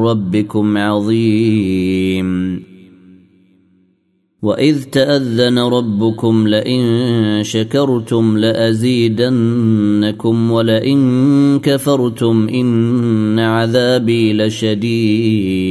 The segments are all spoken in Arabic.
ربكم عظيم. وإذ تأذن ربكم لئن شكرتم لأزيدنكم ولئن كفرتم إن عذابي لشديد.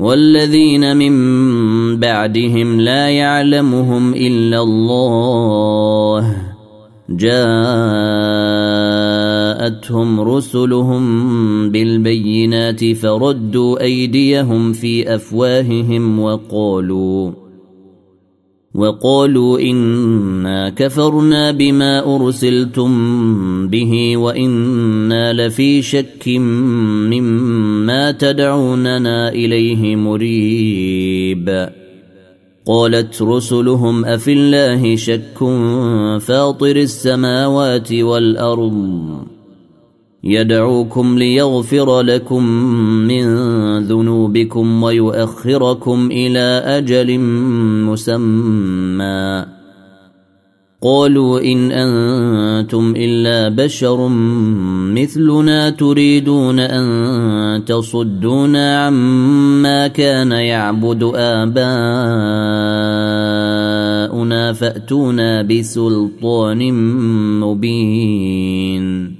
والذين من بعدهم لا يعلمهم إلا الله. جاءتهم رسلهم بالبينات فردوا أيديهم في أفواههم وقالوا وقالوا إنا كفرنا بما أرسلتم به وإنا لفي شك مما تدعوننا إليه مريب. قالت رسلهم أفي الله شك فاطر السماوات والأرض؟ يدعوكم ليغفر لكم من ذنوبكم ويؤخركم إلى أجل مسمى. قالوا إن أنتم إلا بشر مثلنا تريدون أن تصدونا عما كان يعبد آباؤنا فأتونا بسلطان مبين.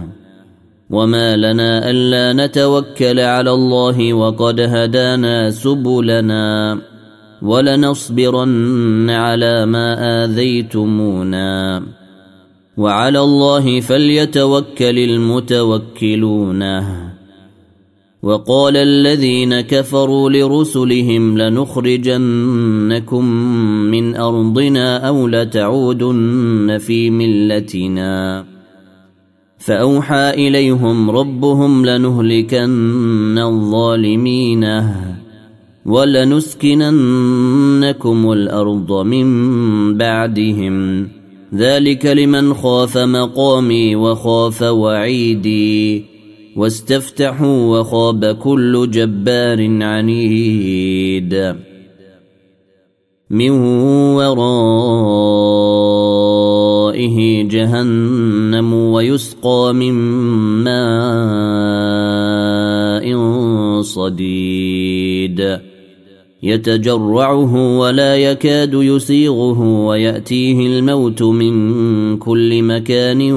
وما لنا الا نتوكل على الله وقد هدانا سبلنا ولنصبرن على ما اذيتمونا وعلى الله فليتوكل المتوكلون وقال الذين كفروا لرسلهم لنخرجنكم من ارضنا أو لتعودن في ملتنا فأوحى إليهم ربهم لنهلكن الظالمين ولنسكننكم الأرض من بعدهم. ذلك لمن خاف مقامي وخاف وعيدي. واستفتحوا وخاب كل جبار عنيد. من ورائه جهنم ويسقى من ماء صديد يتجرعه ولا يكاد يسيغه وياتيه الموت من كل مكان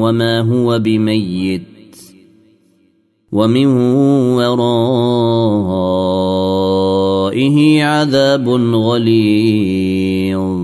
وما هو بميت ومن ورائه عذاب غليظ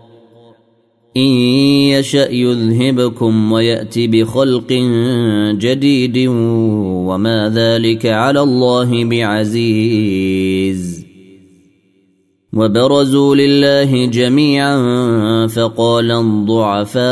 إن يشأ يذهبكم ويأت بخلق جديد وما ذلك على الله بعزيز. وبرزوا لله جميعا فقال الضعفاء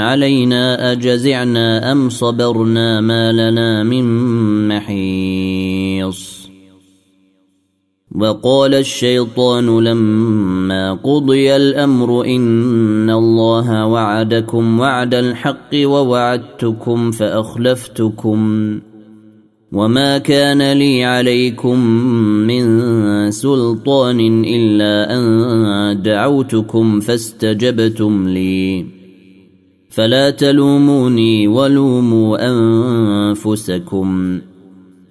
علينا أجزعنا أم صبرنا ما لنا من محيص. وقال الشيطان لما قضي الأمر إن الله وعدكم وعد الحق ووعدتكم فأخلفتكم. وما كان لي عليكم من سلطان إلا أن دعوتكم فاستجبتم لي. فلا تلوموني ولوموا أنفسكم.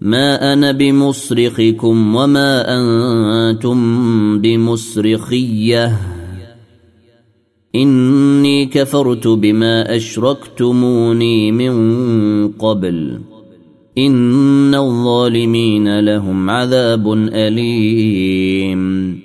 ما أنا بمصرخكم وما أنتم بمصرخية. إني كفرت بما أشركتموني من قبل. إن الظالمين لهم عذاب أليم.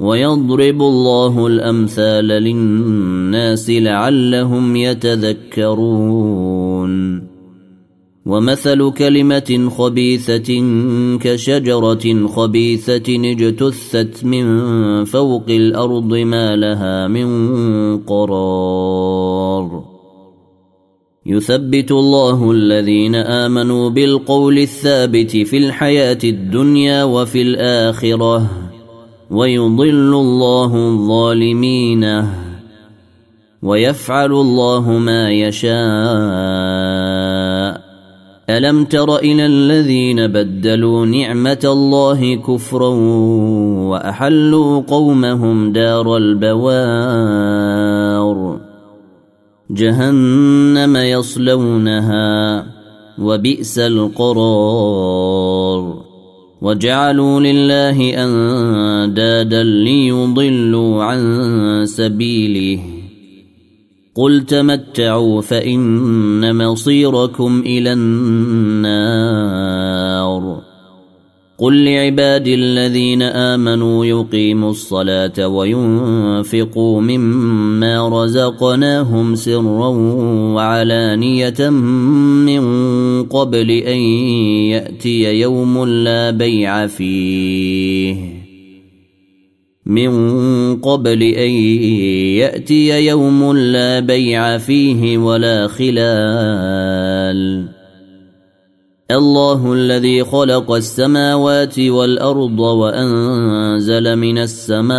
ويضرب الله الأمثال للناس لعلهم يتذكرون. ومثل كلمة خبيثة كشجرة خبيثة اجتثت من فوق الأرض ما لها من قرار. يثبت الله الذين آمنوا بالقول الثابت في الحياة الدنيا وفي الآخرة. ويضل الله الظالمين. ويفعل الله ما يشاء. ألم تر إلى الذين بدلوا نعمة الله كفرا وأحلوا قومهم دار البوار؟ جهنم يصلونها وبئس القرار. وجعلوا لله أندادا ليضلوا عن سبيله. قل تمتعوا فإن مصيركم إلى النار. قل لعبادي الذين امنوا يقيموا الصلاه وينفقوا مما رزقناهم سرا وعلانيه من قبل ان ياتي يوم لا بيع فيه من قبل ان ياتي يوم لا بيع فيه ولا خلال الله الذي خلق السماوات والأرض وأنزل من السماء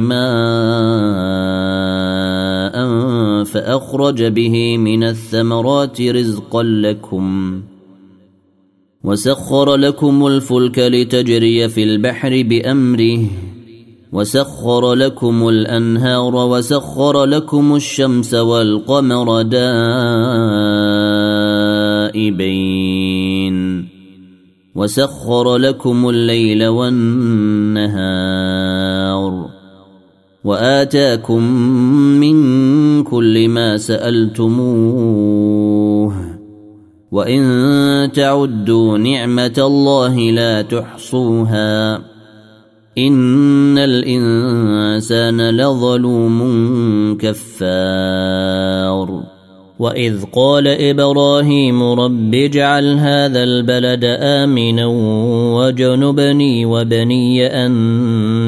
ماء فأخرج به من الثمرات رزقا لكم وسخر لكم الفلك لتجري في البحر بأمره وسخر لكم الأنهار وسخر لكم الشمس والقمر دائبين وسخر لكم الليل والنهار. وآتاكم من كل ما سألتموه. وإن تعدوا نعمة الله لا تحصوها. إن الإنسان لظلوم كفار. وإذ قال إبراهيم رب اجعل هذا البلد آمنا وجنبني وبني أن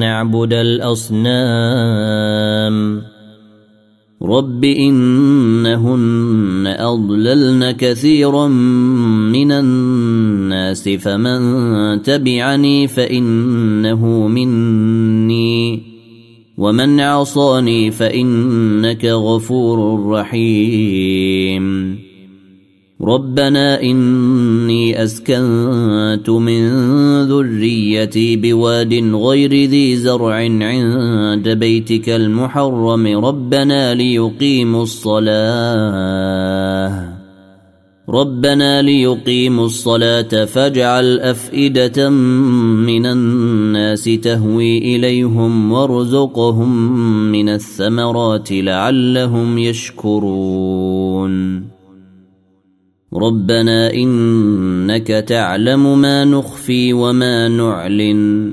نعبد الأصنام. رب إنهن أضللن كثيرا من الناس فمن تبعني فإنه مني. ومن عصاني فإنك غفور رحيم. ربنا إني أسكنت من ذريتي بواد غير ذي زرع عند بيتك المحرم. ربنا ليقيموا الصلاة. ربنا ليقيموا الصلاة فاجعل أفئدة من الناس تهوي إليهم وارزقهم من الثمرات لعلهم يشكرون. ربنا إنك تعلم ما نخفي وما نعلن.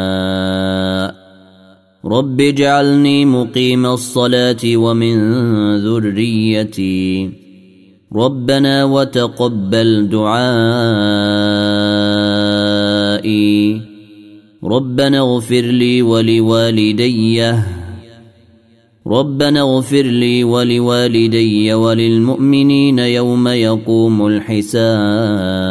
رب اجعلني مقيم الصلاة ومن ذريتي. ربنا وتقبل دعائي. ربنا اغفر لي ولوالديه ربنا اغفر لي ولوالدي وللمؤمنين يوم يقوم الحساب.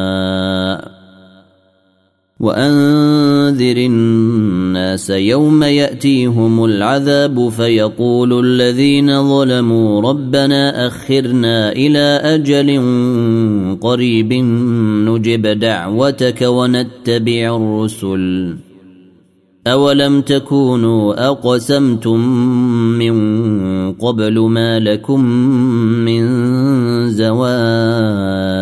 وانذر الناس يوم ياتيهم العذاب فيقول الذين ظلموا ربنا اخرنا إلى أجل قريب نجب دعوتك ونتبع الرسل أولم تكونوا أقسمتم من قبل ما لكم من زوال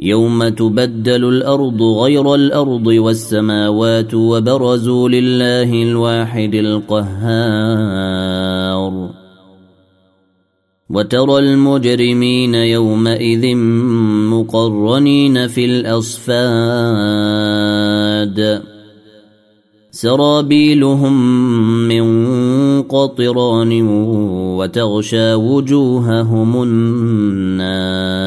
يوم تبدل الأرض غير الأرض والسماوات وبرزوا لله الواحد القهار وترى المجرمين يومئذ مقرنين في الاصفاد سرابيلهم من قطران وتغشى وجوههم النار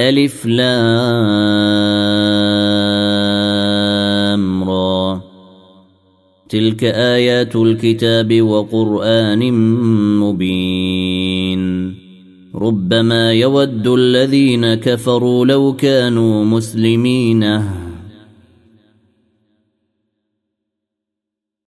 ألف لام را. تلك آيات الكتاب وقرآن مبين. ربما يود الذين كفروا لو كانوا مسلمين.